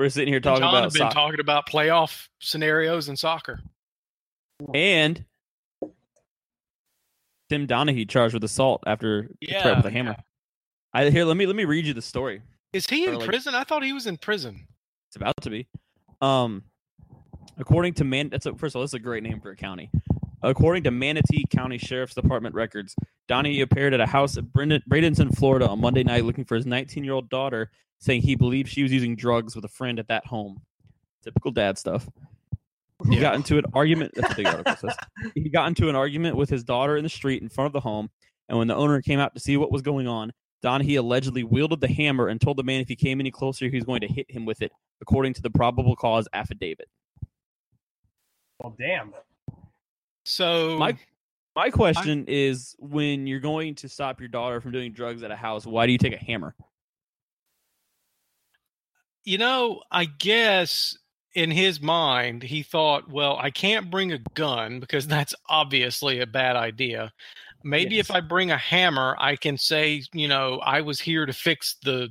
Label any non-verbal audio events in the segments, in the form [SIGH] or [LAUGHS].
We're sitting here talking Jon about been soccer. talking about playoff scenarios in soccer. and Tim Donahue charged with assault after Yeah, threat with a hammer. I here let me let me read you the story. Is he Or in like- prison? I thought he was in prison. It's about to be. Um, according to Man, that's a, first of all, that's a great name for a county. According to Manatee County Sheriff's Department records, Donahue appeared at a house at Bradenton, Florida, on Monday night looking for his 19-year-old daughter, saying he believed she was using drugs with a friend at that home. Typical dad stuff. He got into an argument. That's a big article says. [LAUGHS] He got into an argument with his daughter in the street in front of the home, and when the owner came out to see what was going on, Donahue allegedly wielded the hammer and told the man if he came any closer, he was going to hit him with it, according to the probable cause affidavit. Well, damn. So My my question is, when you're going to stop your daughter from doing drugs at a house, why do you take a hammer? You know, I guess in his mind, he thought, well, I can't bring a gun because [LAUGHS] that's obviously a bad idea. Maybe if I bring a hammer, I can say, you know, I was here to fix the,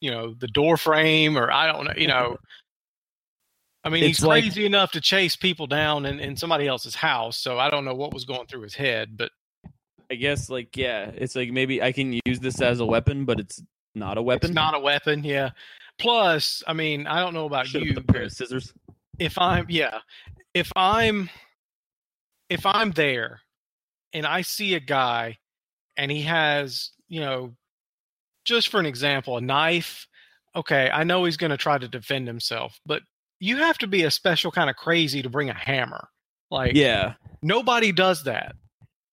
you know, the door frame, or I don't know, you know. [LAUGHS] I mean, It's he's like- crazy enough to chase people down in, in somebody else's house, so I don't know what was going through his head, but I guess, like, yeah, it's like maybe I can use this as a weapon, but it's not a weapon. it's not a weapon. Yeah. Plus, I mean, I don't know about Should've you, pair of scissors. if I'm yeah, if I'm if I'm there and I see a guy and he has, you know, just for an example, a knife, okay, I know he's going to try to defend himself, but you have to be a special kind of crazy to bring a hammer. Like Yeah, nobody does that.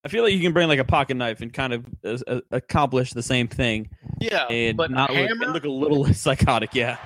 I feel like you can bring like a pocket knife and kind of uh, uh, accomplish the same thing, Yeah, and but not a look, and look a little [LAUGHS] less psychotic. Yeah.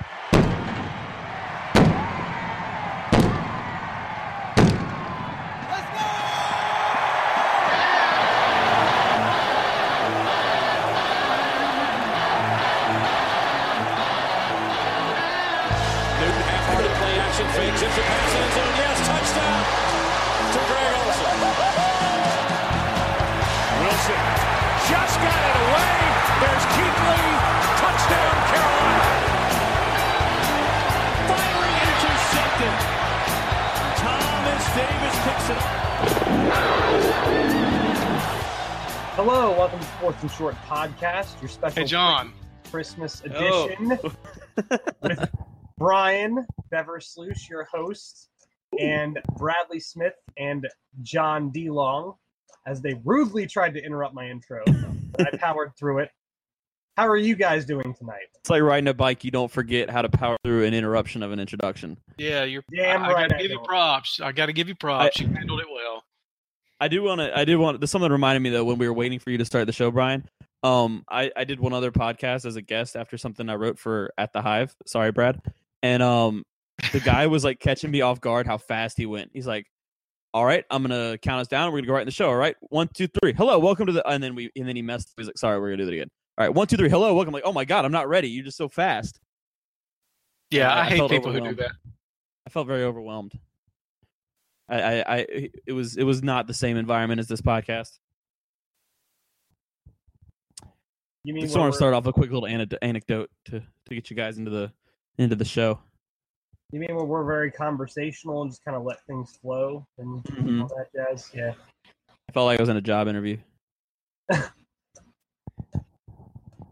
Hello, welcome to Fourth and Short Podcast, your special Hey Jon, Christmas Oh. edition [LAUGHS] with Brian Beversluis, your host, and Bradley Smith and Jon D. Long, as they rudely tried to interrupt my intro. but I [LAUGHS] powered through it. How are you guys doing tonight? It's like riding a bike. You don't forget how to power through an interruption of an introduction. yeah, you're. Damn I, I right got I to give you don't. props. I got to give you props. you handled it well. I do want to. I did want. There's something that reminded me though when we were waiting for you to start the show, Brian. Um, I I did one other podcast as a guest after something I wrote for at the Hive. Sorry, Brad. And um, the guy was like catching me off guard how fast he went. He's like, "All right, I'm gonna count us down. We're gonna go right in the show. All right, one, two, three. Hello, welcome to the." And then we and then he messed. He's like, "Sorry, we're gonna do that again." All right, one, two, three. Hello, welcome. like, oh my god, I'm not ready. You're just so fast. Yeah, I, I hate people who do that. I felt very overwhelmed. I, I, I, it was, it was not the same environment as this podcast. You mean Just want to start off a quick little anecdote, anecdote to to get you guys into the into the show. You mean we're very conversational and just kind of let things flow and Mhm. all that jazz? Yeah. I felt like I was in a job interview. [LAUGHS]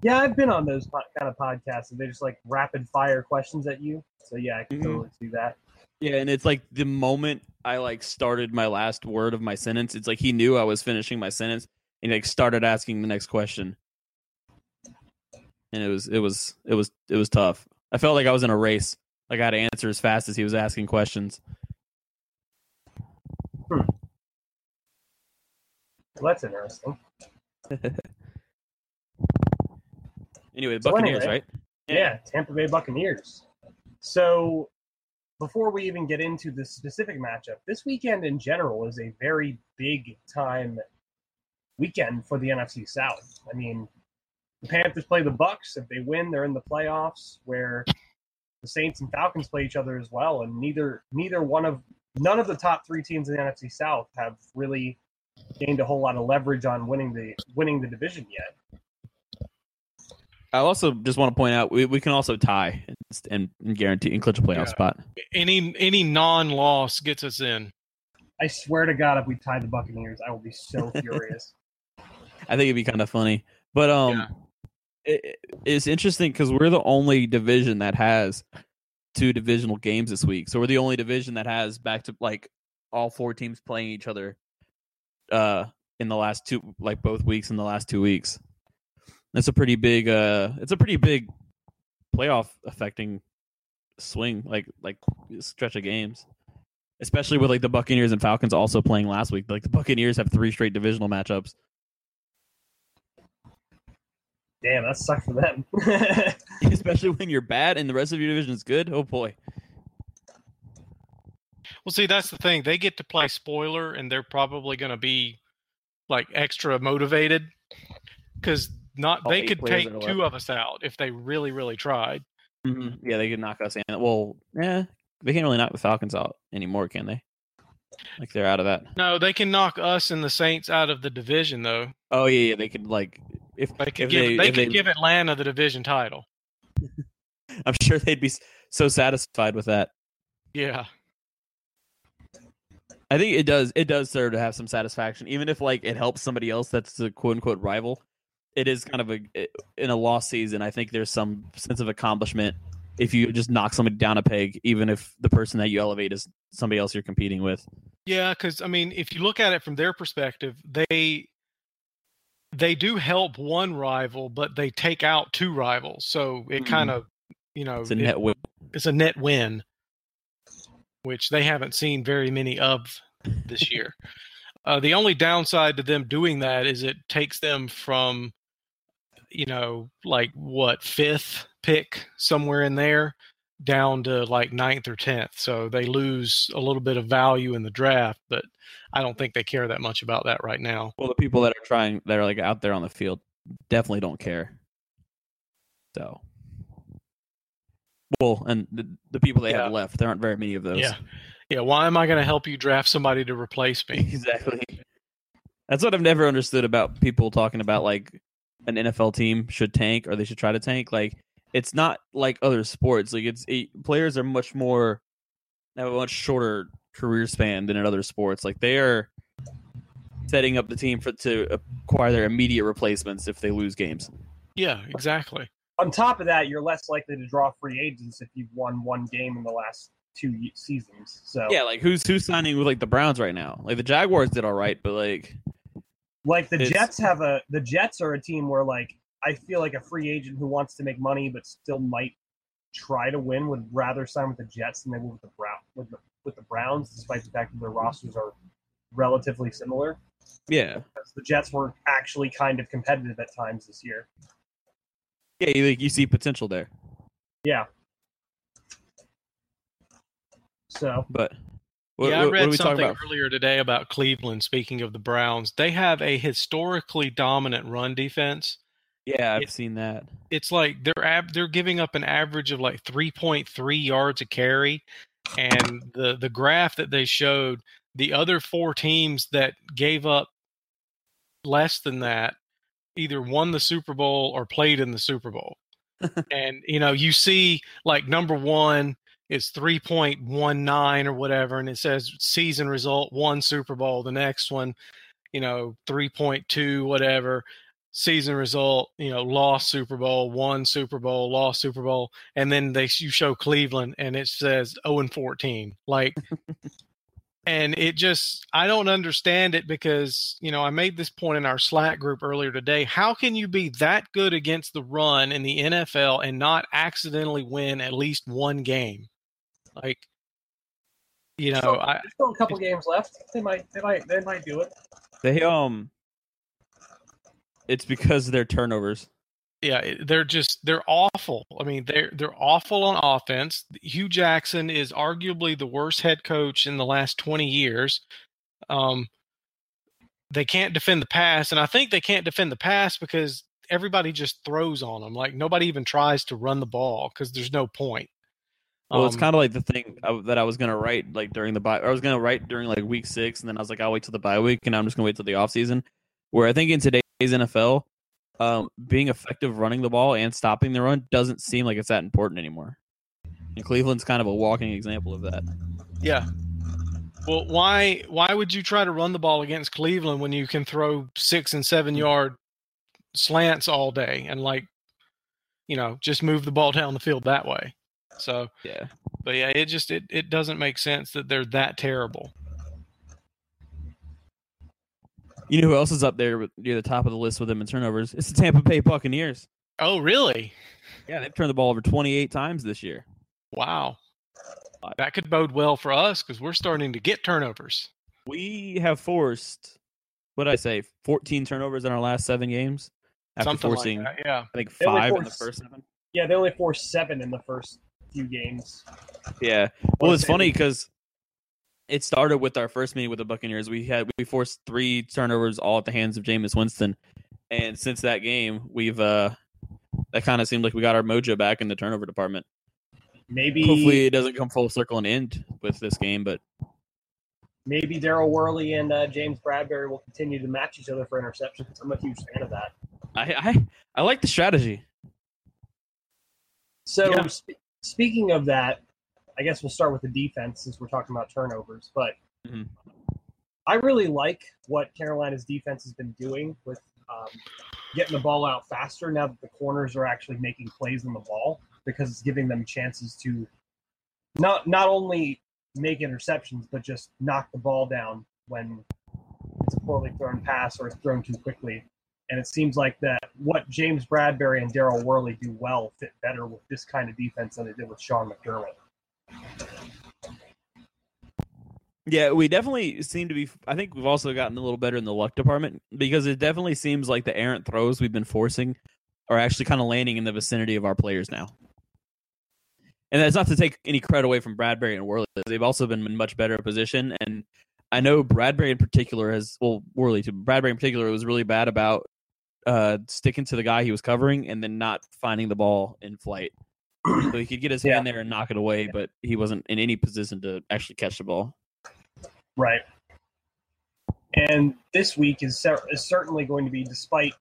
Yeah, I've been on those po- kind of podcasts. and They just like rapid fire questions at you. So yeah, I can Mhm. totally do that. Yeah, and it's like the moment I like started my last word of my sentence, it's like he knew I was finishing my sentence and like started asking the next question. And it was it was it was it was tough. I felt like I was in a race. Like I had to answer as fast as he was asking questions. Hmm. Well, that's interesting. [LAUGHS] Anyway, the So Buccaneers, anyway, right? Yeah. Tampa Bay Buccaneers. So, before we even get into the specific matchup, this weekend in general is a very big time weekend for the NFC South. I mean, the Panthers play the Bucs. If they win, they're in the playoffs. Where the Saints and Falcons play each other as well, and neither neither one of none of the top three teams in the NFC South have really gained a whole lot of leverage on winning the winning the division yet. I also just want to point out we, we can also tie and, and guarantee and clinch a playoff Yeah. spot. Any any non-loss gets us in. I swear to God, if we tie the Buccaneers, I will be so [LAUGHS] furious. I think it'd be kind of funny. But um, Yeah. it, it- it's interesting because we're the only division that has two divisional games this week. So we're the only division that has back to like all four teams playing each other uh in the last two like both weeks in the last two weeks. That's a pretty big uh it's a pretty big playoff affecting swing like like stretch of games. Especially with like the Buccaneers and Falcons also playing last week. Like the Buccaneers have three straight divisional matchups. Damn, that sucks for them. [LAUGHS] [LAUGHS] especially when you're bad and the rest of your division is good. Oh boy, Well, see, that's the thing. They get to play spoiler, and they're probably going to be like extra motivated because not All they could take two of us out if they really, really tried. Mm-hmm. yeah, they could knock us in. Well, yeah, they can't really knock the Falcons out anymore, can they? Like they're out of that. No, they can knock us and the Saints out of the division, though. Oh yeah, yeah, they could like if They could if give they, they could they- give Atlanta the division title. [LAUGHS] I'm sure they'd be so satisfied with that. Yeah, I think it does. It does serve to have some satisfaction, even if like it helps somebody else that's a quote unquote rival. It is kind of a in a lost season. I think there's some sense of accomplishment if you just knock somebody down a peg, even if the person that you elevate is somebody else you're competing with. yeah. Because I mean, if you look at it from their perspective, they they do help one rival, but they take out two rivals. So it Mhm. kind of you know It's a it- net win. it's a net win, which they haven't seen very many of this [LAUGHS] year. uh, the only downside to them doing that is it takes them from, you know, like what fifth pick somewhere in there down to like ninth or tenth. So they lose a little bit of value in the draft, but I don't think they care that much about that right now. Well, the people that are trying, that are like out there on the field, definitely don't care. So, well, and the, the people they Yeah. have left, there aren't very many of those. Yeah. Yeah. Why am I going to help you draft somebody to replace [LAUGHS] me? exactly. That's what I've never understood about people talking about like an NFL team should tank or they should try to tank. Like, it's not like other sports. Like, it's it, players are much more have a much shorter career span than in other sports. Like, they are setting up the team for to acquire their immediate replacements if they lose games. Yeah, exactly. On top of that, you're less likely to draw free agents if you've won one game in the last two seasons. So, Yeah, like who's who's signing with like the Browns right now? Like the Jaguars did all right, but like like the It's- Jets have a the Jets are a team where like I feel like a free agent who wants to make money but still might try to win would rather sign with the Jets than they would with the Brown with the with the Browns, despite the fact that their rosters are relatively similar. yeah, Because the Jets were actually kind of competitive at times this year. yeah, you, you see potential there, Yeah. So but what, yeah, I what- what read are we talking something about? earlier today about Cleveland. Speaking of the Browns, they have a historically dominant run defense. Yeah, I've it- seen that. It's like they're ab- they're giving up an average of like 3.3 yards a carry, and the the graph that they showed, the other four teams that gave up less than that either won the Super Bowl or played in the Super Bowl. [LAUGHS] and you know, you see like number 1 is 3.19 or whatever and it says season result one Super Bowl, the next one, you know, 3.2 whatever, season result, you know, lost Super Bowl, won Super Bowl, lost Super Bowl, and then they you show Cleveland and it says 0 and 14. Like [LAUGHS] and it just i don't understand it because you know i made this point in our slack group earlier today how can you be that good against the run in the nfl and not accidentally win at least one game like you know Still- i there's still a couple games left. They might they might they might do it. They um, it's because of their turnovers. yeah they're just they're awful i mean they're they're awful on offense hue jackson is arguably the worst head coach in the last 20 years um they can't defend the pass and i think they can't defend the pass because everybody just throws on them like nobody even tries to run the ball because there's no point Well, it's Um, kind of like the thing that I was gonna write like during the bye. I was gonna write during like week six, and then I was like, I'll wait till the bye week, and I'm just gonna wait till the off season. Where I think in today's NFL, um, being effective running the ball and stopping the run doesn't seem like it's that important anymore. And Cleveland's kind of a walking example of that. Yeah. Well, why why would you try to run the ball against Cleveland when you can throw six and seven yard slants all day and like, you know, just move the ball down the field that way? So, Yeah. but yeah, it just it, it doesn't make sense that they're that terrible. You know who else is up there with, near the top of the list with them in turnovers? It's the Tampa Bay Buccaneers. Oh, really? Yeah, they've turned the ball over 28 times this year. Wow. That could bode well for us because we're starting to get turnovers. We have forced, what did I say, 14 turnovers in our last seven games after Something forcing, like that. Yeah. I think, They only five in the first seven. Yeah, they only forced seven in the first few games. Yeah. Well, it's funny because it started with our first meeting with the Buccaneers. We had we forced three turnovers all at the hands of Jameis Winston, and since that game, we've uh that kind of seemed like we got our mojo back in the turnover department. Maybe Hopefully, it doesn't come full circle and end with this game, but maybe Daryl Worley and uh, James Bradberry will continue to match each other for interceptions. I'm a huge fan of that. I I, I like the strategy. So, Yeah. sp- speaking of that, I guess we'll start with the defense since we're talking about turnovers. But Mhm. I really like what Carolina's defense has been doing with um, getting the ball out faster now that the corners are actually making plays on the ball because it's giving them chances to not not only make interceptions but just knock the ball down when it's a poorly thrown pass or it's thrown too quickly. And it seems like that what James Bradberry and Daryl Worley do well fit better with this kind of defense than it did with Sean McDermott. Yeah, we definitely seem to be. I think we've also gotten a little better in the luck department because it definitely seems like the errant throws we've been forcing are actually kind of landing in the vicinity of our players now. And that's not to take any credit away from Bradberry and Worley. They've also been in much better position. And I know Bradberry in particular has, well, Worley too. Bradberry in particular was really bad about uh, sticking to the guy he was covering and then not finding the ball in flight. So he could get his hand there and knock it away, but he wasn't in any position to actually catch the ball. Right. And this week is, cer- is certainly going to be, despite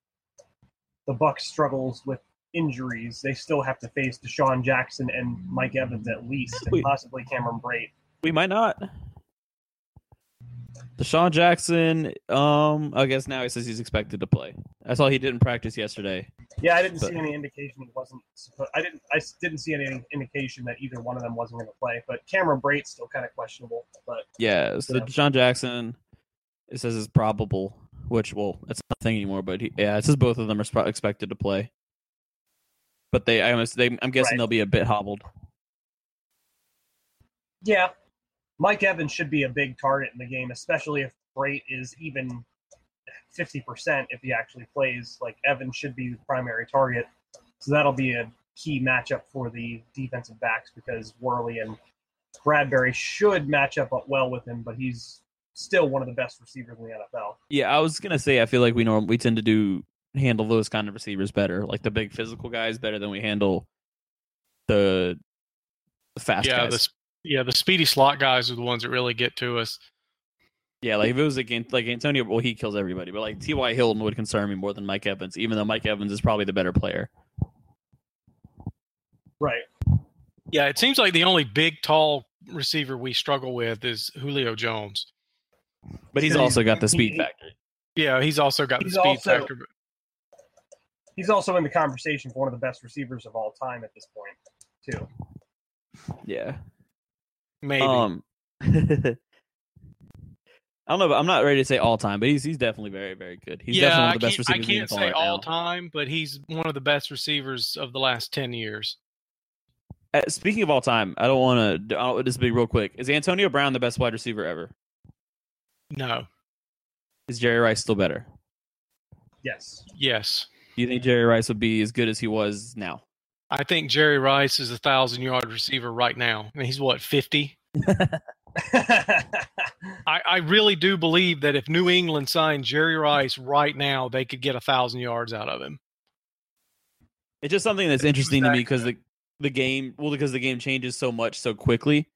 the Bucs' struggles with injuries, they still have to face DeSean Jackson and Mike Evans at least, and Wait. possibly Cameron Brate. We might not. DeSean Jackson, um, I guess now he says he's expected to play. I saw he didn't practice yesterday. Yeah, I didn't But- see any indication he wasn't. I didn't. I didn't see any indication that either one of them wasn't going to play. But Cameron Brate's still kind of questionable. But Yeah, so Yeah. DeSean Jackson, it says is probable, which well, it's not a thing anymore. But he, yeah, it says both of them are sp- expected to play. But they, I I'm guessing Right. they'll be a bit hobbled. yeah, Mike Evans should be a big target in the game, especially if Brate is even fifty percent. If he actually plays, like Evans should be the primary target. So that'll be a key matchup for the defensive backs because Worley and Bradberry should match up well with him, but he's still one of the best receivers in the NFL. Yeah, I was gonna say I feel like we norm we tend to do handle those kind of receivers better, like the big physical guys better than we handle the, the fast yeah, guys. The s- yeah, the speedy slot guys are the ones that really get to us. Yeah, like if it was against like Antonio, well, he kills everybody. But like T.Y. Hilton would concern me more than Mike Evans, even though Mike Evans is probably the better player. Right. Yeah, it seems like the only big, tall receiver we struggle with is Julio Jones. But he's also got the speed factor. Yeah, he's also got He's the speed also- factor. He's also in the conversation for one of the best receivers of all time at this point, too. Yeah. Maybe. Um. [LAUGHS] I don't know. But I'm not ready to say all time, but he's he's definitely very very good. He's yeah, definitely one of the best can't, I in can't the NFL say right all now. time, but he's one of the best receivers of the last 10 years. Uh, speaking of all time, I don't want to. I'll just be real quick. Is Antonio Brown the best wide receiver ever? No. Is Jerry Rice still better? Yes. Yes. Do you think Jerry Rice would be as good as he was now? I think Jerry Rice is a thousand yard receiver right now. I mean, he's what, 50? [LAUGHS] I, I really do believe that if New England signed Jerry Rice right now, they could get a thousand yards out of him. It's just something that's If he was interesting to me because the the game well because the game changes so much so quickly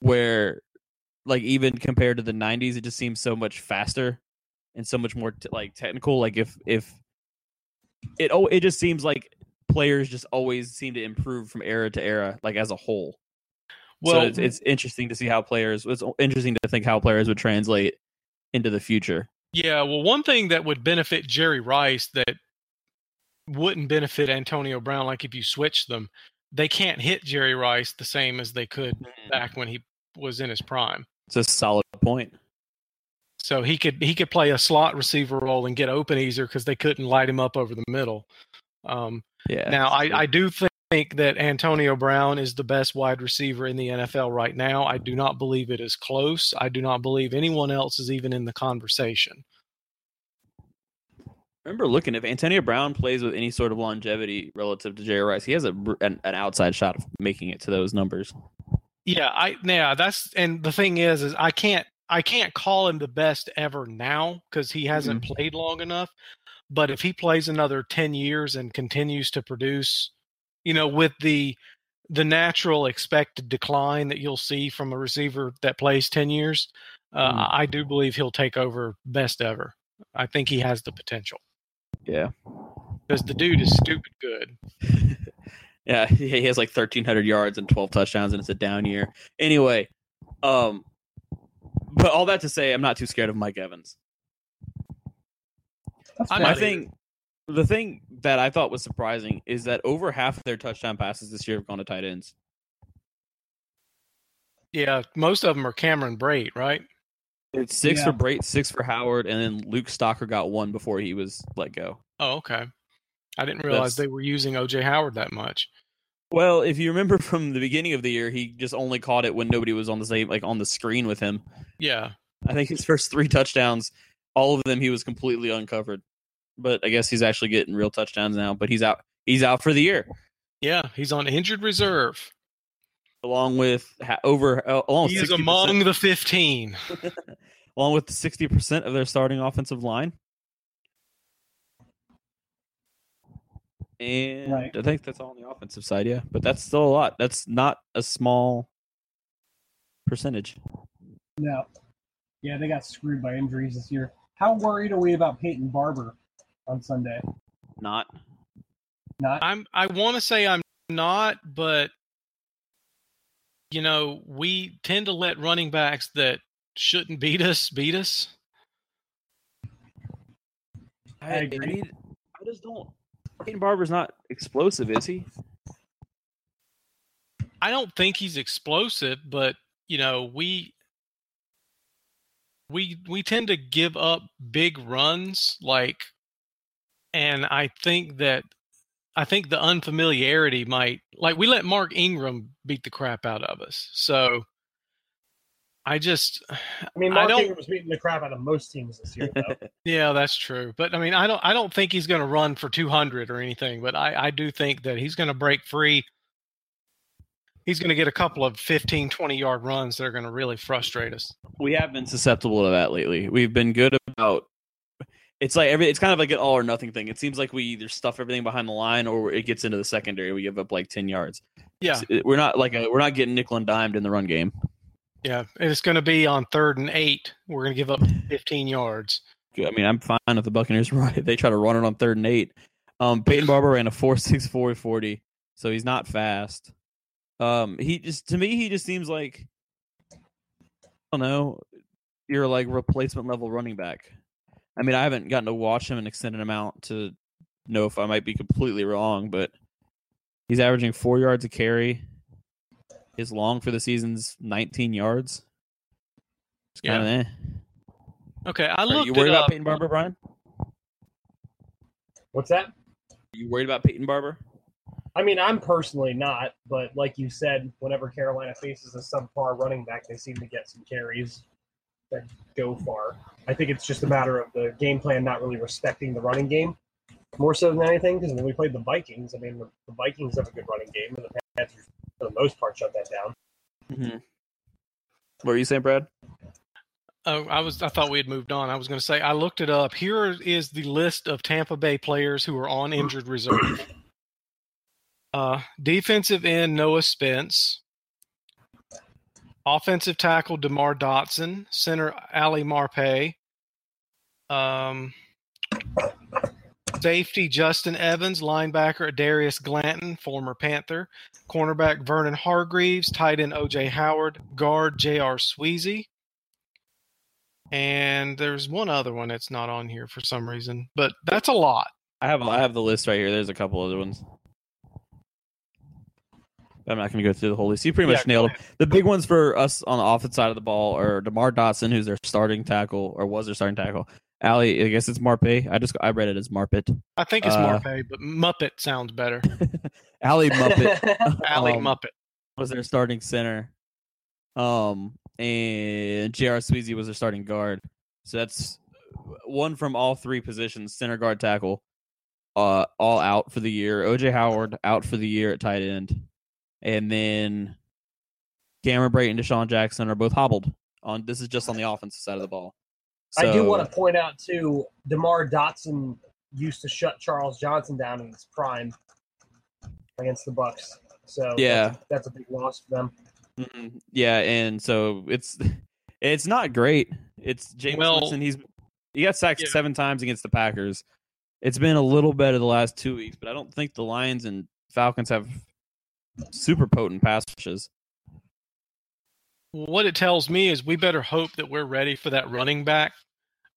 where like even compared to the 90s it just seems so much faster and so much more t- like technical like if if it oh it just seems like players just always seem to improve from era to era, like as a whole. Well, so it's, it's interesting to see how players. It's interesting to think how players would translate into the future. Yeah, well, one thing that would benefit Jerry Rice that wouldn't benefit Antonio Brown, like if you switch them, they can't hit Jerry Rice the same as they could back when he was in his prime. It's a solid point. So he could he could play a slot receiver role and get open easier because they couldn't light him up over the middle. Um, Yeah. now I, I do think that Antonio Brown is the best wide receiver in the NFL right now. I do not believe it is close. I do not believe anyone else is even in the conversation. remember looking if Antonio Brown plays with any sort of longevity relative to Jerry Rice, he has a an, an outside shot of making it to those numbers. Yeah, I yeah, that's and the thing is is I can't I can't call him the best ever now because he hasn't mm-hmm. played long enough. But if he plays another ten years and continues to produce, you know, with the the natural expected decline that you'll see from a receiver that plays ten years, uh, Mhm. I do believe he'll take over best ever. I think he has the potential Yeah. because the dude is stupid good. [LAUGHS] Yeah, he has like 1,300 yards and 12 touchdowns, and it's a down year. Anyway, um, but all that to say, I'm not too scared of Mike Evans. That's I'm fair. I not think the thing that I thought was surprising is that over half of their touchdown passes this year have gone to tight ends. Yeah, most of them are Cameron Brate, right? It's six Yeah. for Brate, six for Howard, and then Luke Stocker got one before he was let go. Oh, okay. I didn't realize That's- they were using OJ Howard that much. Well, if you remember [LAUGHS] from the beginning of the year, he just only caught it when nobody was on the same like on the screen with him. Yeah. I think his first three touchdowns, all of them he was completely uncovered. But I guess he's actually getting real touchdowns now. But he's out. He's out for the year, Yeah, he's on injured reserve. along with over uh, along He with is 60%, among the 15. [LAUGHS] along with sixty percent of their starting offensive line. And Right. I think that's all on the offensive side, yeah. But that's still a lot. That's not a small percentage. No. Yeah, they got screwed by injuries this year. How worried are we about Peyton Barber on Sunday? Not. Not. I'm I want to say I'm not, but you know, we tend to let running backs that shouldn't beat us beat us. I agree. need, I just don't. Peyton Barber's not explosive, is he? I don't think he's explosive, but you know, we we we tend to give up big runs like and I think that I think the unfamiliarity might like we let Mark Ingram beat the crap out of us. So I just I mean, [SIGHS] I Mark don't- Ingram was beating the crap out of most teams this year, though. [LAUGHS] yeah, that's true. But I mean, I don't I don't think he's going to run for 200 or anything, but I I do think that he's going to break free. He's going to get a couple of 15 20 yard runs that are going to really frustrate us. We have been susceptible to that lately. We've been good about. It's like every. It's kind of like an all or nothing thing. It seems like we either stuff everything behind the line or it gets into the secondary. We give up like ten yards. Yeah. It's- We're not like a, we're not getting nickel and dimed in the run game. Yeah, and it's going to be on third and 8. We're going to give up 15 yards. I mean, I'm fine if the Buccaneers [LAUGHS] run it. They try to run it on third and eight. Um, Peyton Barber ran a four six four forty, so he's not fast. Um, he just to me he just seems like I don't know, you're like replacement level running back. I mean, I haven't gotten to watch him an extended amount to know if I might be completely wrong, but he's averaging four yards a carry. His long for the season's 19 yards. It's kind of eh. Okay, I Are looked you worried it about up. Peyton Barber, Brian? What's that? Are you worried about Peyton Barber? I mean, I'm personally not, but like you said, whenever Carolina faces a subpar running back, they seem to get some carries that go far. I think it's just a matter of the game plan not really respecting the running game more so than anything. Because when we played the Vikings, I mean, the, the Vikings have a good running game, and the Panthers, for the most part, shut that down. Mm-hmm. What were you saying, Brad? Oh, I was. I thought we had moved on. I was going to say I looked it up. Here is the list of Tampa Bay players who are on injured reserve. Uh, defensive end Noah Spence, offensive tackle Demar Dotson, center Ali Marpay, um, Safety Justin Evans, linebacker Darius Glanton, former Panther, cornerback Vernon Hargreaves, tight end OJ Howard, guard J.R. Sweezy. And there's one other one that's not on here for some reason, but that's a lot. I have I have the list right here. There's a couple other ones. I'm not going to go through the whole list. You pretty much Yeah, nailed go it. The big ones for us on the offense side of the ball are Demar Dotson, who's their starting tackle or was their starting tackle. Ali, I guess it's Marpe. I just I read it as Marpet. I think it's Uh, Marpe, but Muppet sounds better. [LAUGHS] Ali Muppet [LAUGHS] Ali Um, Muppet. was their starting center. Um, and J.R. Sweezy was their starting guard. So that's one from all three positions: center, guard, tackle. Uh, all out for the year. OJ Howard out for the year at tight end, and then Cameron Brayton, DeSean Jackson are both hobbled. On this is just on the offensive side of the ball. I do want to point out too, Demar Dotson used to shut Charles Johnson down in his prime against the Bucs. So Yeah. that's, that's a big loss for them. Mhm. Yeah, and so it's it's not great. It's James Well- Winston. He's he got sacked Yeah. seven times against the Packers. It's been a little better the last two weeks, but I don't think the Lions and Falcons have super potent pass rushes. What it tells me is we better hope that we're ready for that running back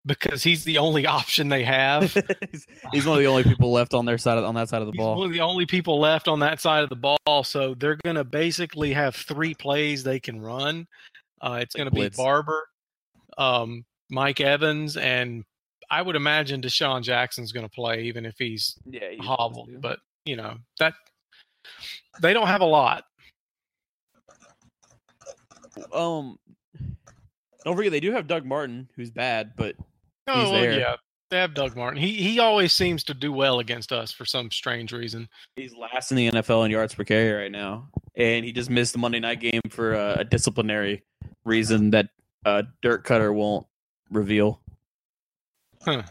because he's the only [LAUGHS] option they have. [LAUGHS] he's, he's one of the only people left on their side of, on that side of the He's ball. one of the only people left on that side of the ball, so they're going to basically have three plays they can run. Uh, it's going to be. Barber, um, Mike Evans, and I would imagine DeSean Jackson's going to play, even if he's Yeah, he's hobbled. But you know that they don't have a lot. um, don't forget they do have Doug Martin, who's bad, but Oh He's well, yeah, they have Doug Martin. He he always seems to do well against us for some strange reason. he's last in the NFL in yards per carry right now, and he just missed the Monday night game for a, a disciplinary reason that uh, Dirk Koetter won't reveal. Huh.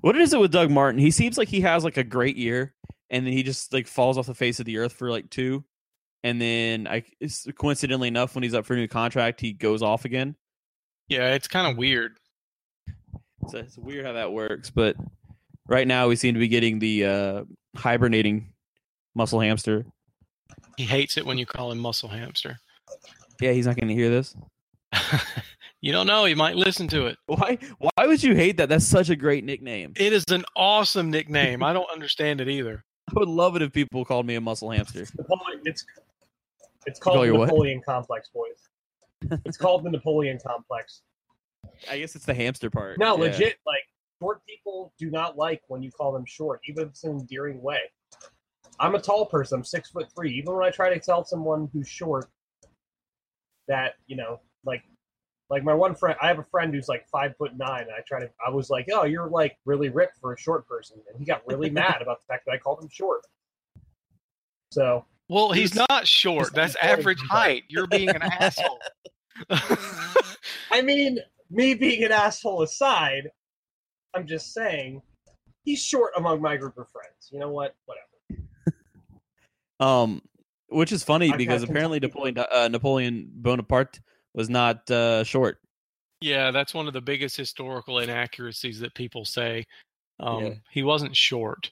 What is it with Doug Martin? He seems like he has like a great year, and then he just like falls off the face of the earth for like two, and then I it's coincidentally enough when he's up for a new contract, he goes off again. Yeah, it's kind of weird. So it's weird how that works, but right now we seem to be getting the uh, hibernating muscle hamster. He hates it when you call him Muscle Hamster. Yeah, he's not going to hear this. [LAUGHS] you don't know. He might listen to it. Why? Why would you hate that? That's such a great nickname. It is an awesome nickname. I [LAUGHS] don't understand it either. I would love it if people called me a muscle hamster. It's it's called the what? Napoleon Complex, boys. [LAUGHS] It's called the Napoleon Complex. I guess it's the hamster part. No, Yeah. legit. Like short people do not like when you call them short, even if it's an endearing way. I'm a tall person. I'm six foot three. Even when I try to tell someone who's short that you know, like, like my one friend, I have a friend who's like five foot nine, and I try to, I was like, oh, you're like really ripped for a short person, and he got really [LAUGHS] mad about the fact that I called him short. So Well, he's He's- not short. he's That's Napoleon average height. You're being an [LAUGHS] asshole. I mean, me being an asshole aside, I'm just saying he's short among my group of friends. You know what? Whatever. [LAUGHS] Um, which is funny I've because apparently Napoleon uh, Napoleon Bonaparte was not uh, short. yeah, that's one of the biggest historical inaccuracies that people say. Um, Yeah. He wasn't short.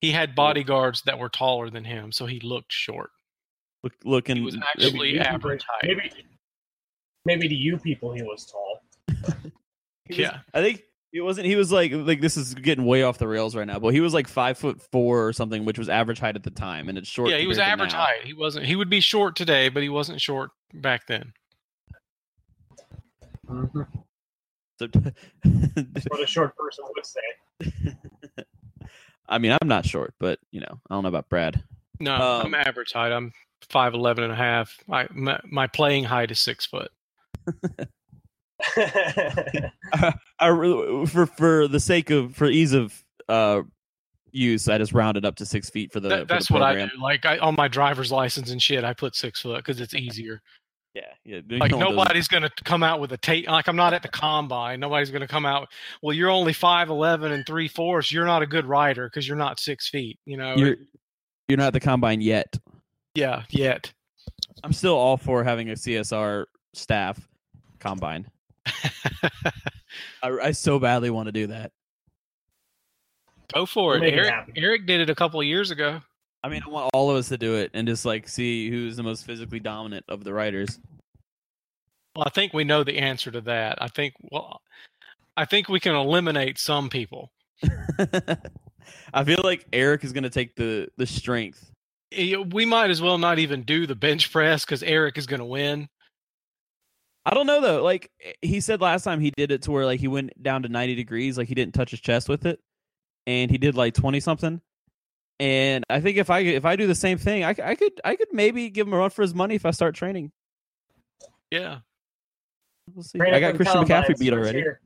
He had bodyguards that were taller than him, so he looked short. Look, looking, He was actually Maybe- average height. Maybe, maybe to you people he was tall. [LAUGHS] he was- yeah. I think it wasn't. He was like like this is getting way off the rails right now, but he was like five foot four or something, which was average height at the time, and it's short. Yeah, he was average height. He wasn't. He would be short today, but he wasn't short back then. Mm-hmm. So, What a short person would say. [LAUGHS] I mean, I'm not short, but you know, I don't know about Brad. No, Um, I'm average height. I'm five eleven and a half. I, my, my playing height is six foot. [LAUGHS] [LAUGHS] [LAUGHS] I really, for for the sake of for ease of uh use, I just rounded up to six feet for the. That- for the that's what I do. Like I, on my driver's license and shit, I put six foot because it's easier. Yeah, yeah. Like know, nobody's gonna come out with a tape. Like I'm not at the combine. Nobody's gonna come out. Well, you're only five eleven and three fourths. You're not a good rider because you're not six feet. You know. You're you're not at the combine yet. yeah. Yet. I'm still all for having a CSR staff combine. [LAUGHS] I, I so badly want to do that. Go for it. make it Eric, did it a couple of years ago. I mean, I want all of us to do it and just like see who's the most physically dominant of the writers. Well, I think we know the answer to that. I think well, I think we can eliminate some people. [LAUGHS] I feel like Eric is going to take the the strength. We might as well not even do the bench press because Eric is going to win. I don't know though. Like he said last time, he did it to where like he went down to ninety degrees, like he didn't touch his chest with it, and he did like twenty something. And I think if I if I do the same thing, I, I could I could maybe give him a run for his money if I start training. Yeah. We'll see. Training I got Christian McCaffrey beat already. here.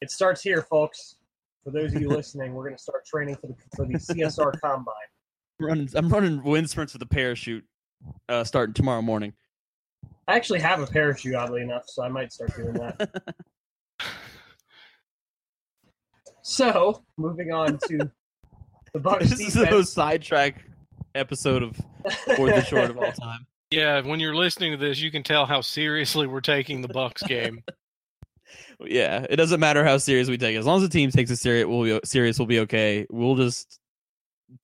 It starts here, folks. For those of you listening, we're going to start training for the for the CSR [LAUGHS] Combine. I'm running, I'm running wind sprints with a parachute, uh, starting tomorrow morning. I actually have a parachute, oddly enough, so I might start doing that. [LAUGHS] so, moving on to the [LAUGHS] Bucs this is the most defense. sidetrack episode of Fourth and Short of all [LAUGHS] time. Yeah, when you're listening to this, you can tell how seriously we're taking the Bucs game. Yeah, it doesn't matter how serious we take it. As long as the team takes it serious, we'll be serious. We'll be okay. We'll just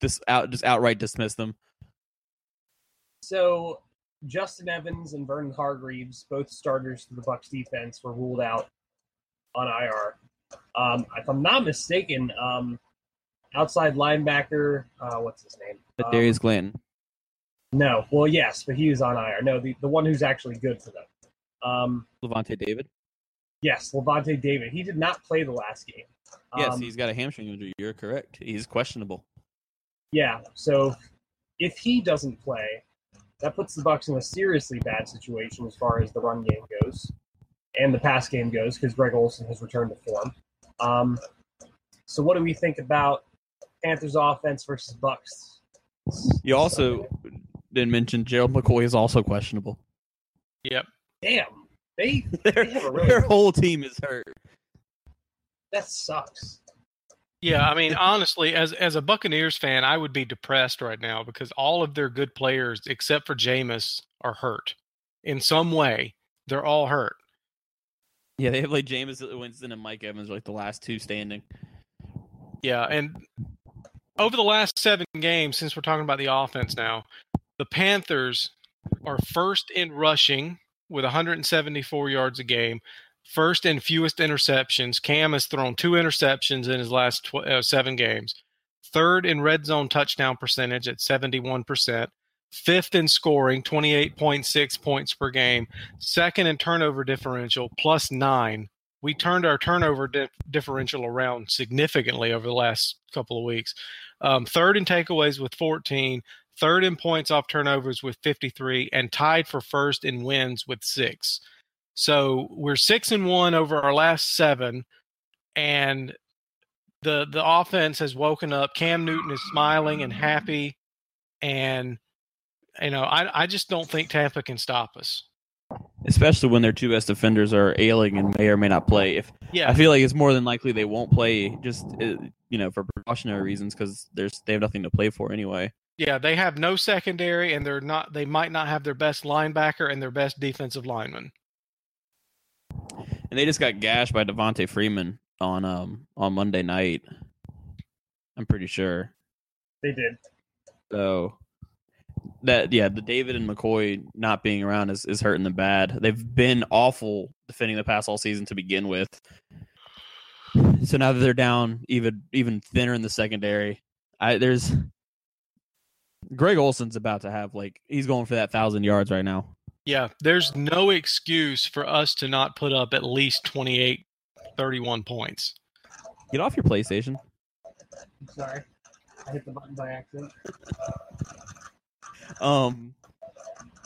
this out just outright dismiss them. So Justin Evans and Vernon Hargreaves, both starters for the Bucs defense, were ruled out on IR. Um, if I'm not mistaken, um, outside linebacker, uh, what's his name? But Um, Darius Glanton. no, well, yes, but he was on IR. No, the, the one who's actually good for them. Um, Lavonte David. yes, Lavonte David. He did not play the last game. Yes, Um, he's got a hamstring injury. You're correct. He's questionable. Yeah, so if he doesn't play, that puts the Bucs in a seriously bad situation as far as the run game goes and the pass game goes because Greg Olsen has returned to form. Um, so what do we think about Panthers offense versus Bucs? You also didn't mention Gerald McCoy is also questionable. Yep. damn they [LAUGHS] Their, have a really- their whole team is hurt. that sucks. Yeah, I mean, [LAUGHS] honestly, as as a Buccaneers fan, I would be depressed right now because all of their good players, except for Jameis, are hurt in some way. They're all hurt. Yeah, they have like Jameis Winston and Mike Evans like the last two standing. Yeah, and over the last seven games, since we're talking about the offense now, the Panthers are first in rushing with 174 yards a game, first in fewest interceptions. Cam has thrown two interceptions in his last tw- uh, seven games. Third in red zone touchdown percentage at 71%. Fifth in scoring, 28.6 points per game. Second in turnover differential, plus nine we turned our turnover di- differential around significantly over the last couple of weeks. Um, third in takeaways with 14, third in points off turnovers with 53, and tied for first in wins with six. So we're six and one over our last seven, and the the offense has woken up. Cam Newton is smiling and happy, and you know I I just don't think Tampa can stop us. Especially when their two best defenders are ailing and may or may not play. If Yeah, I feel like it's more than likely they won't play, just uh, you know, for precautionary reasons because there's they have nothing to play for anyway. Yeah, they have no secondary, and they're not. They might not have their best linebacker and their best defensive lineman. And they just got gashed by Devonta Freeman on um on Monday night. I'm pretty sure. They did. So that yeah, the David and McCoy not being around is, is hurting them bad. They've been awful defending the pass all season to begin with. So now that they're down even even thinner in the secondary, I there's Greg Olsen's about to have like he's going for that thousand yards right now. Yeah, there's no excuse for us to not put up at least 28, 31 points. Get off your PlayStation. I'm sorry. I hit the button by accident. Um,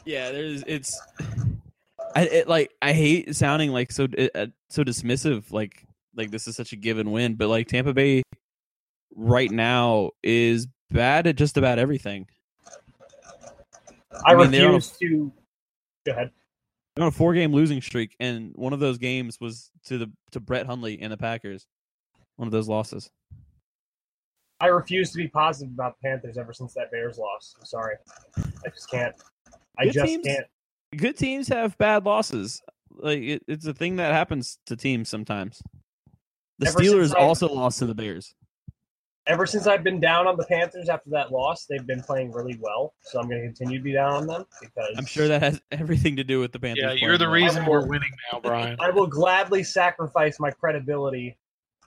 yeah, there's it's. I it, like I hate sounding like so uh, so dismissive. Like like this is such a given win, but like Tampa Bay right now is bad at just about everything. I, I mean, they're on a- refuse to. Go ahead. They're on a four game losing streak, and one of those games was to the to Brett Hundley and the Packers. One of those losses. I refuse to be positive about the Panthers ever since that Bears loss. I'm sorry. I just can't. I Good just teams- can't. Good teams have bad losses. Like it, it's a thing that happens to teams sometimes. The Ever Steelers I- also lost to the Bears. Ever since I've been down on the Panthers after that loss, they've been playing really well. So I'm going to continue to be down on them because I'm sure that has [LAUGHS] everything to do with the Panthers. Yeah, you're the well. reason we're winning now, Brian. [LAUGHS] I will gladly sacrifice my credibility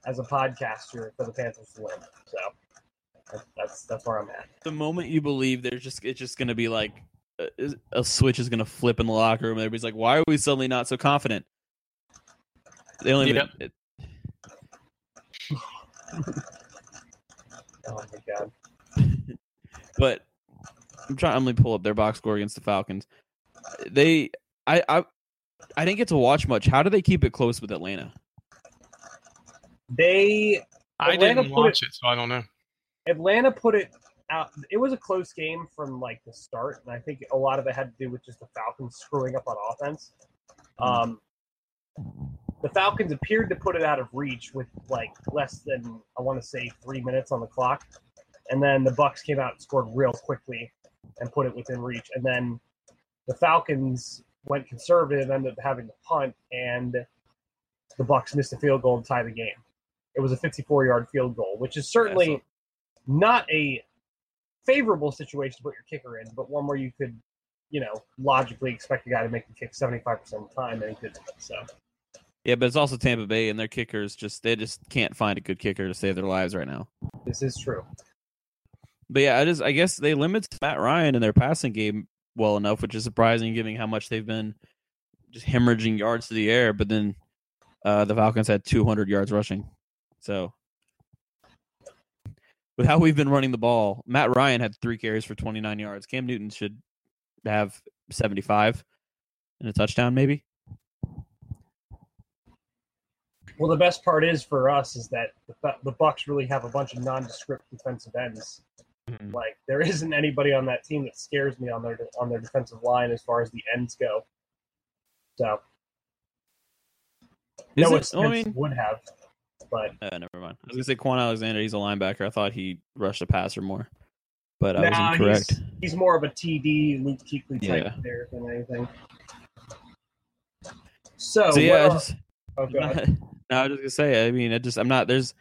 as a podcaster for the Panthers to win. So that's that's where I'm at. The moment you believe there's just it's just gonna be like uh, a, a switch is gonna flip in the locker room. Everybody's like, "Why are we suddenly not so confident?" They only Yep. it, [LAUGHS] Oh my god. [LAUGHS] but I'm trying. I'm gonna pull up their box score against the Falcons. They, I, I, I didn't get to watch much. How do they keep it close with Atlanta? They I Atlanta didn't put watch it, so I don't know. Atlanta put it out. It was a close game from like the start, and I think a lot of it had to do with just the Falcons screwing up on offense. Um, the Falcons appeared to put it out of reach with like less than I want to say three minutes on the clock, and then the Bucs came out and scored real quickly and put it within reach, and then the Falcons went conservative, ended up having to punt, and the Bucs missed a field goal to tie the game. It was a 54-yard field goal, which is certainly Yeah, so- not a favorable situation to put your kicker in, but one where you could, you know, logically expect a guy to make the kick 75% of the time, and he didn't. So, Yeah, but it's also Tampa Bay, and their kickers just they just can't find a good kicker to save their lives right now. this is true. But yeah, I just I guess they limit Matt Ryan in their passing game well enough, which is surprising given how much they've been just hemorrhaging yards to the air. But then uh, the Falcons had 200 yards rushing. So with how we've been running the ball, Matt Ryan had three carries for 29 yards. Cam Newton should have 75 and a touchdown, maybe. Well, the best part is for us is that the, the Bucs really have a bunch of nondescript defensive ends. Like there isn't anybody on that team that scares me on their on their defensive line as far as the ends go. So Is Noah it? I mean, would have, but uh, never mind. I was gonna say Kwon Alexander. He's a linebacker. I thought he rushed a passer more, but I was incorrect. he's, he's more of a TD Luke Kuechly type Yeah. there than anything. So, So yeah, are- just oh. [LAUGHS] no, I was just gonna say. I mean, I just I'm not. There's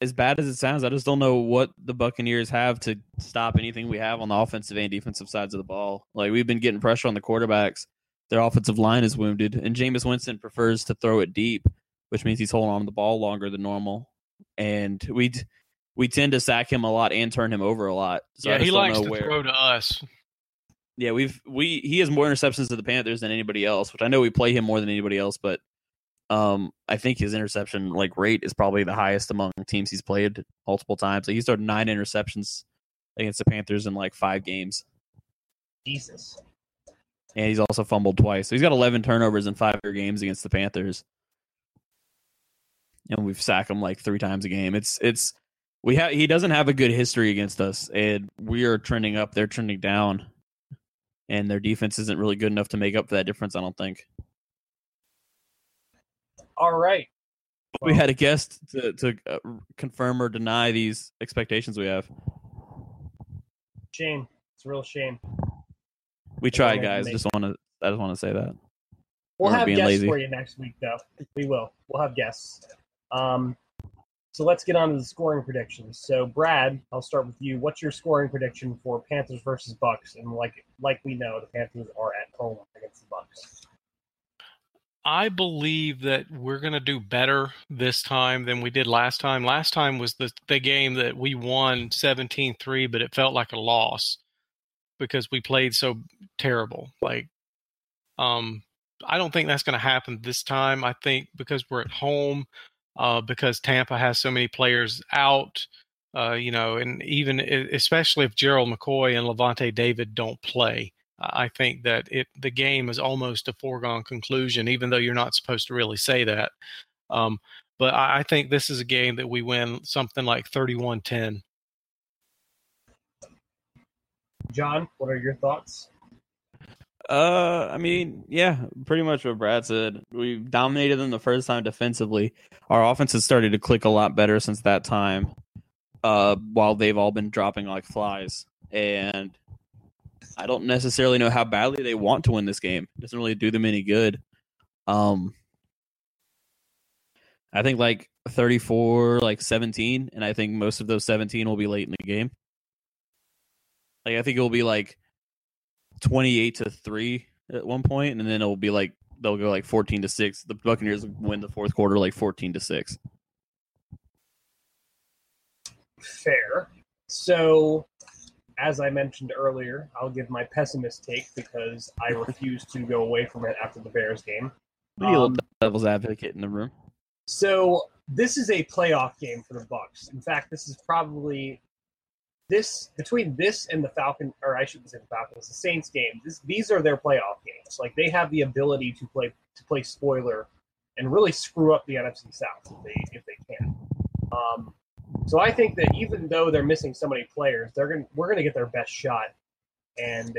as bad as it sounds. I just don't know what the Buccaneers have to stop anything we have on the offensive and defensive sides of the ball. Like we've been getting pressure on the quarterbacks. Their offensive line is wounded, and Jameis Winston prefers to throw it deep, which means he's holding on to the ball longer than normal. And we we tend to sack him a lot and turn him over a lot. So yeah, he likes to where. throw to us. Yeah, we've we he has more interceptions to the Panthers than anybody else, which I know we play him more than anybody else, but um I think his interception like rate is probably the highest among teams he's played multiple times. Like he's thrown nine interceptions against the Panthers in like five games. Jesus. And he's also fumbled twice. So he's got eleven turnovers in five games against the Panthers. And we've sacked him like three times a game. It's it's we have he doesn't have a good history against us, and we are trending up, they're trending down. And their defense isn't really good enough to make up for that difference, I don't think. All right. we had a guest to, to uh, confirm or deny these expectations we have. Shame. It's a real shame. We Yeah, tried, we have to guys. Just want to. I just want to say that. We'll We're have guests lazy. for you next week, though. We will. We'll have guests. Um, so let's get on to the scoring predictions. So, Brad, I'll start with you. What's your scoring prediction for Panthers versus Bucs? And like like we know, the Panthers are at home against the Bucs. I believe that we're going to do better this time than we did last time. Last time was the the game that we won 17-3, but it felt like a loss because we played so terrible. Like um I don't think that's going to happen this time. I think because we're at home, uh, because Tampa has so many players out, uh, you know, and even especially if Gerald McCoy and Lavonte David don't play, I think that it the game is almost a foregone conclusion, even though you're not supposed to really say that. Um, but I, I think this is a game that we win something like 31-10. Jon, what are your thoughts? Uh, I mean, yeah, pretty much what Brad said. We dominated them the first time defensively. Our offense has started to click a lot better since that time. Uh, while they've all been dropping like flies, and I don't necessarily know how badly they want to win this game. It doesn't really do them any good. Um, I think like 34, like 17, and I think most of those 17 will be late in the game. Like I think it will be like 28 to 3 at one point and then it'll be like they'll go like 14 to 6. The Buccaneers win the fourth quarter like 14 to 6. Fair. So, as I mentioned earlier, I'll give my pessimist take because I refuse to go away from it after the Bears game. Be a little Um, devil's advocate in the room. So this is a playoff game for the Bucs. In fact, this is probably this between this and the Falcon, or I shouldn't say the Falcons, the Saints game. This, these are their playoff games. Like they have the ability to play to play spoiler and really screw up the NFC South if they if they can. Um, so I think that even though they're missing so many players, they're going to we're going to get their best shot, and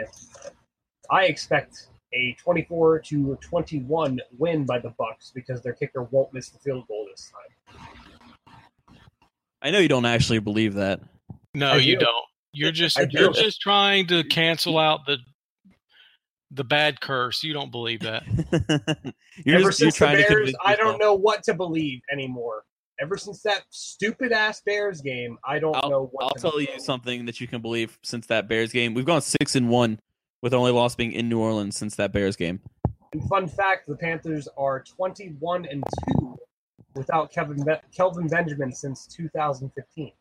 I expect a 24 to 21 win by the Bucs because their kicker won't miss the field goal this time. I know you don't actually believe that. No, I you do. don't. You're just do. you're just trying to cancel out the the bad curse. You don't believe that. [LAUGHS] you're Ever just you're since the trying to Bears, I don't know what to believe anymore. Ever since that stupid ass Bears game, I don't know what. I'll tell you believe. something that you can believe since that Bears game. We've gone six and one with only loss being in New Orleans since that Bears game. And fun fact: the Panthers are 21 and two without Kevin Be- Kelvin Benjamin since 2015.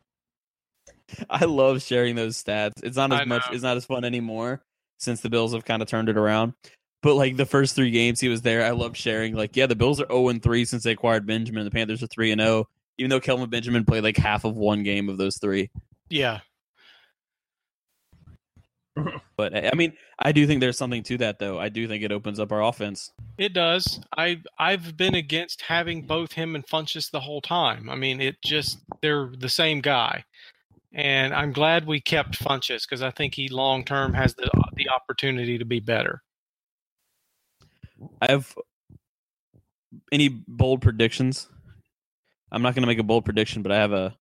I love sharing those stats. It's not as much. It's not as fun anymore since the Bills have kind of turned it around. But like the first three games he was there, I loved sharing. Like, yeah, the Bills are zero and three since they acquired Benjamin. The Panthers are three and zero, even though Kelvin Benjamin played like half of one game of those three. Yeah. [CLEARS THROAT] But I mean, I do think there's something to that, though. I do think it opens up our offense. It does. I I've been against having both him and Funchess the whole time. I mean, it just they're the same guy, and I'm glad we kept Funchess because I think he long term has the the opportunity to be better. I have any bold predictions. I'm not going to make a bold prediction, but I have a,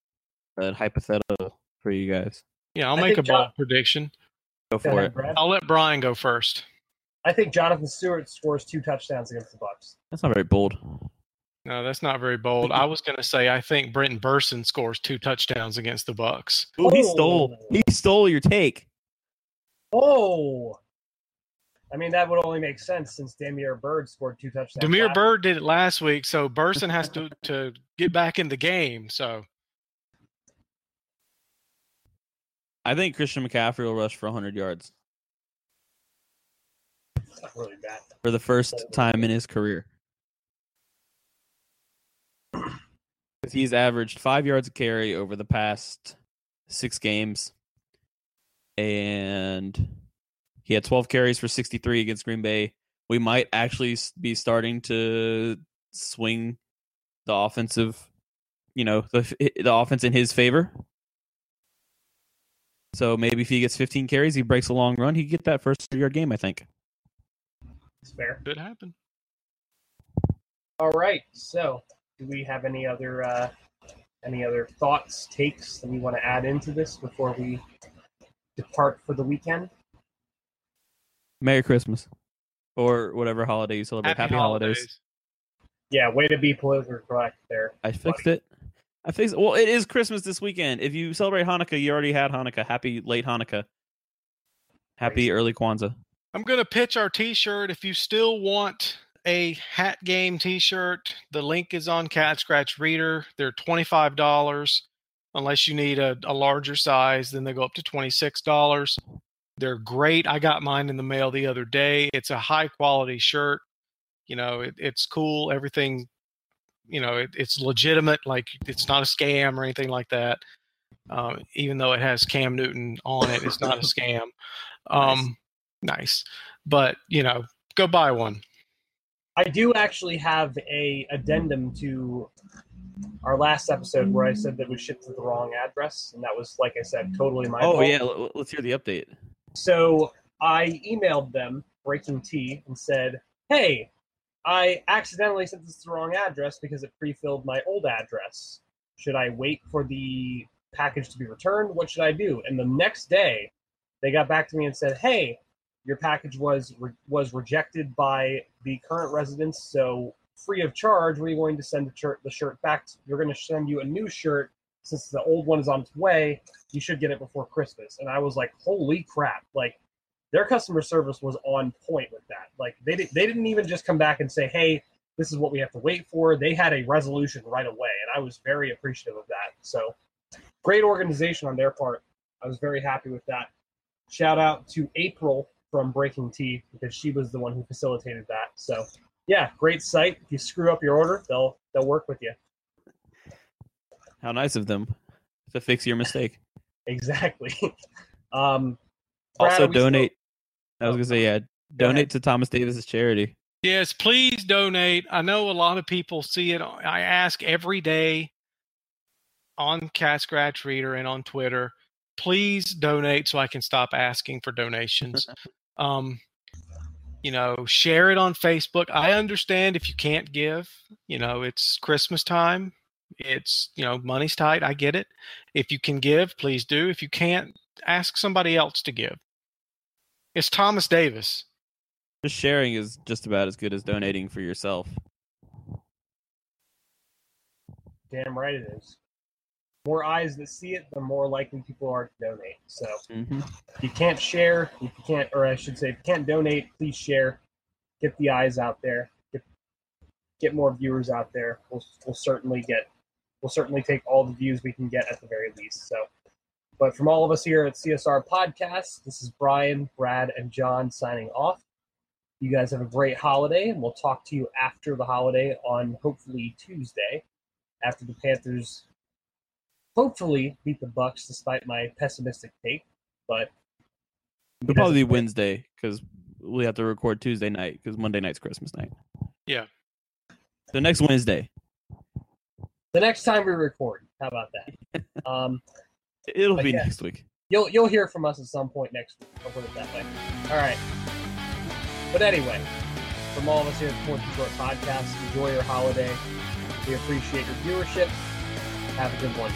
a hypothetical for you guys. Yeah, I'll I make a think bold Jon- prediction. Go Go for ahead, it. Brad. I'll let Brian go first. I think Jonathan Stewart scores two touchdowns against the Bucs. That's not very bold. No, that's not very bold. I was going to say I think Brenton Bersin scores two touchdowns against the Bucs. Ooh, he Oh. stole. He stole your take. Oh, I mean that would only make sense since Damiere Byrd scored two touchdowns. Damiere last- Byrd did it last week, so Bersin has to to get back in the game. So I think Christian McCaffrey will rush for 100 yards really bad. for the first time in his career. 'Cause He's averaged five yards a carry over the past six games, and he had 12 carries for 63 against Green Bay. We might actually be starting to swing the offensive, you know, the the offense in his favor. So maybe if he gets 15 carries, he breaks a long run, he could get that first yard game. I think. It's fair. could happen. All right. So, do we have any other uh, any other thoughts, takes that we want to add into this before we depart for the weekend? Merry Christmas, or whatever holiday you celebrate. Happy, holidays. Yeah, way to be politically correct there. I fixed it. I fixed. Well, it is Christmas this weekend. If you celebrate Hanukkah, you already had Hanukkah. Happy late Hanukkah. Happy Crazy. early Kwanzaa. I'm going to pitch our T-shirt. If you still want a hat game T-shirt, the link is on Cat Scratch Reader. They're twenty five dollars, unless you need a, a larger size. Then they go up to twenty six dollars. They're great. I got mine in the mail the other day. It's a high quality shirt. You know, it, it's cool. Everything, you know, it, it's legitimate. Like it's not a scam or anything like that. Um, even though it has Cam Newton on it, it's not a [LAUGHS] scam. Um, nice. But you know, go buy one. I do actually have a addendum to our last episode where I said that we shipped to the wrong address, and that was, like I said, totally my Oh fault. yeah, let's hear the update. So I emailed them, BreakingT, and said, "Hey, I accidentally sent this to the wrong address because it pre-filled my old address. Should I wait for the package to be returned? What should I do?" And the next day, they got back to me and said, "Hey, your package was re- was rejected by the current residents, so free of charge. We're going to send the shirt, the shirt back. To, we're going to send you a new shirt since the old one is on its way. You should get it before Christmas." And I was like, "Holy crap!" Like their customer service was on point with that. Like they di- they didn't even just come back and say, "Hey, this is what we have to wait for." They had a resolution right away, and I was very appreciative of that. So great organization on their part. I was very happy with that. Shout out to April from BreakingT because she was the one who facilitated that. So yeah, great site. If you screw up your order, they'll they'll work with you. How nice of them to fix your mistake. [LAUGHS] Exactly. [LAUGHS] um, Brad, also are we still- donate. I was gonna say yeah. Go Donate ahead. to Thomas Davis's charity. Yes, please donate. I know a lot of people see it. I ask every day on Cat Scratch Reader and on Twitter. Please donate so I can stop asking for donations. [LAUGHS] um, you know, share it on Facebook. I understand if you can't give. You know, it's Christmas time. It's you know, money's tight. I get it. If you can give, please do. If you can't, ask somebody else to give. It's Thomas Davis. Just sharing is just about as good as donating for yourself. Damn right it is. More eyes that see it, the more likely people are to donate. So hmm if you can't share, if you can't, or I should say, if you can't donate, please share. Get the eyes out there. Get get more viewers out there. We'll we'll certainly get we'll certainly take all the views we can get at the very least. So, but from all of us here at CSR Podcast, this is Brian, Brad, and Jon signing off. You guys have a great holiday, and we'll talk to you after the holiday on hopefully Tuesday, after the Panthers hopefully beat the Bucs, despite my pessimistic take. But It'll probably be Wednesday because we have to record Tuesday night because Monday night's Christmas night. Yeah. So next Wednesday, the next time we record. How about that? [LAUGHS] um, it'll be Yeah. next week. you'll you'll hear from us at some point next week. I'll put it that way. All right. But anyway, from all of us here at the Fourth and Short Podcast, enjoy your holiday. We appreciate your viewership. Have a good one.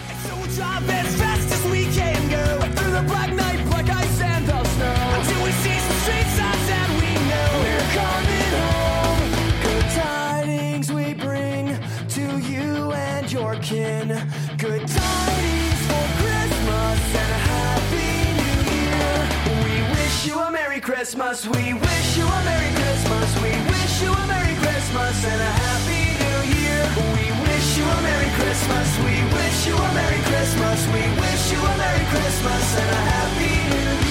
And. Good tidings for Christmas and a happy New Year. We wish you a Merry Christmas. We wish you a Merry Christmas. We wish you a Merry Christmas and a Happy New Year. We wish you a Merry Christmas. We wish you a Merry Christmas. We wish you a Merry Christmas and a Happy New Year.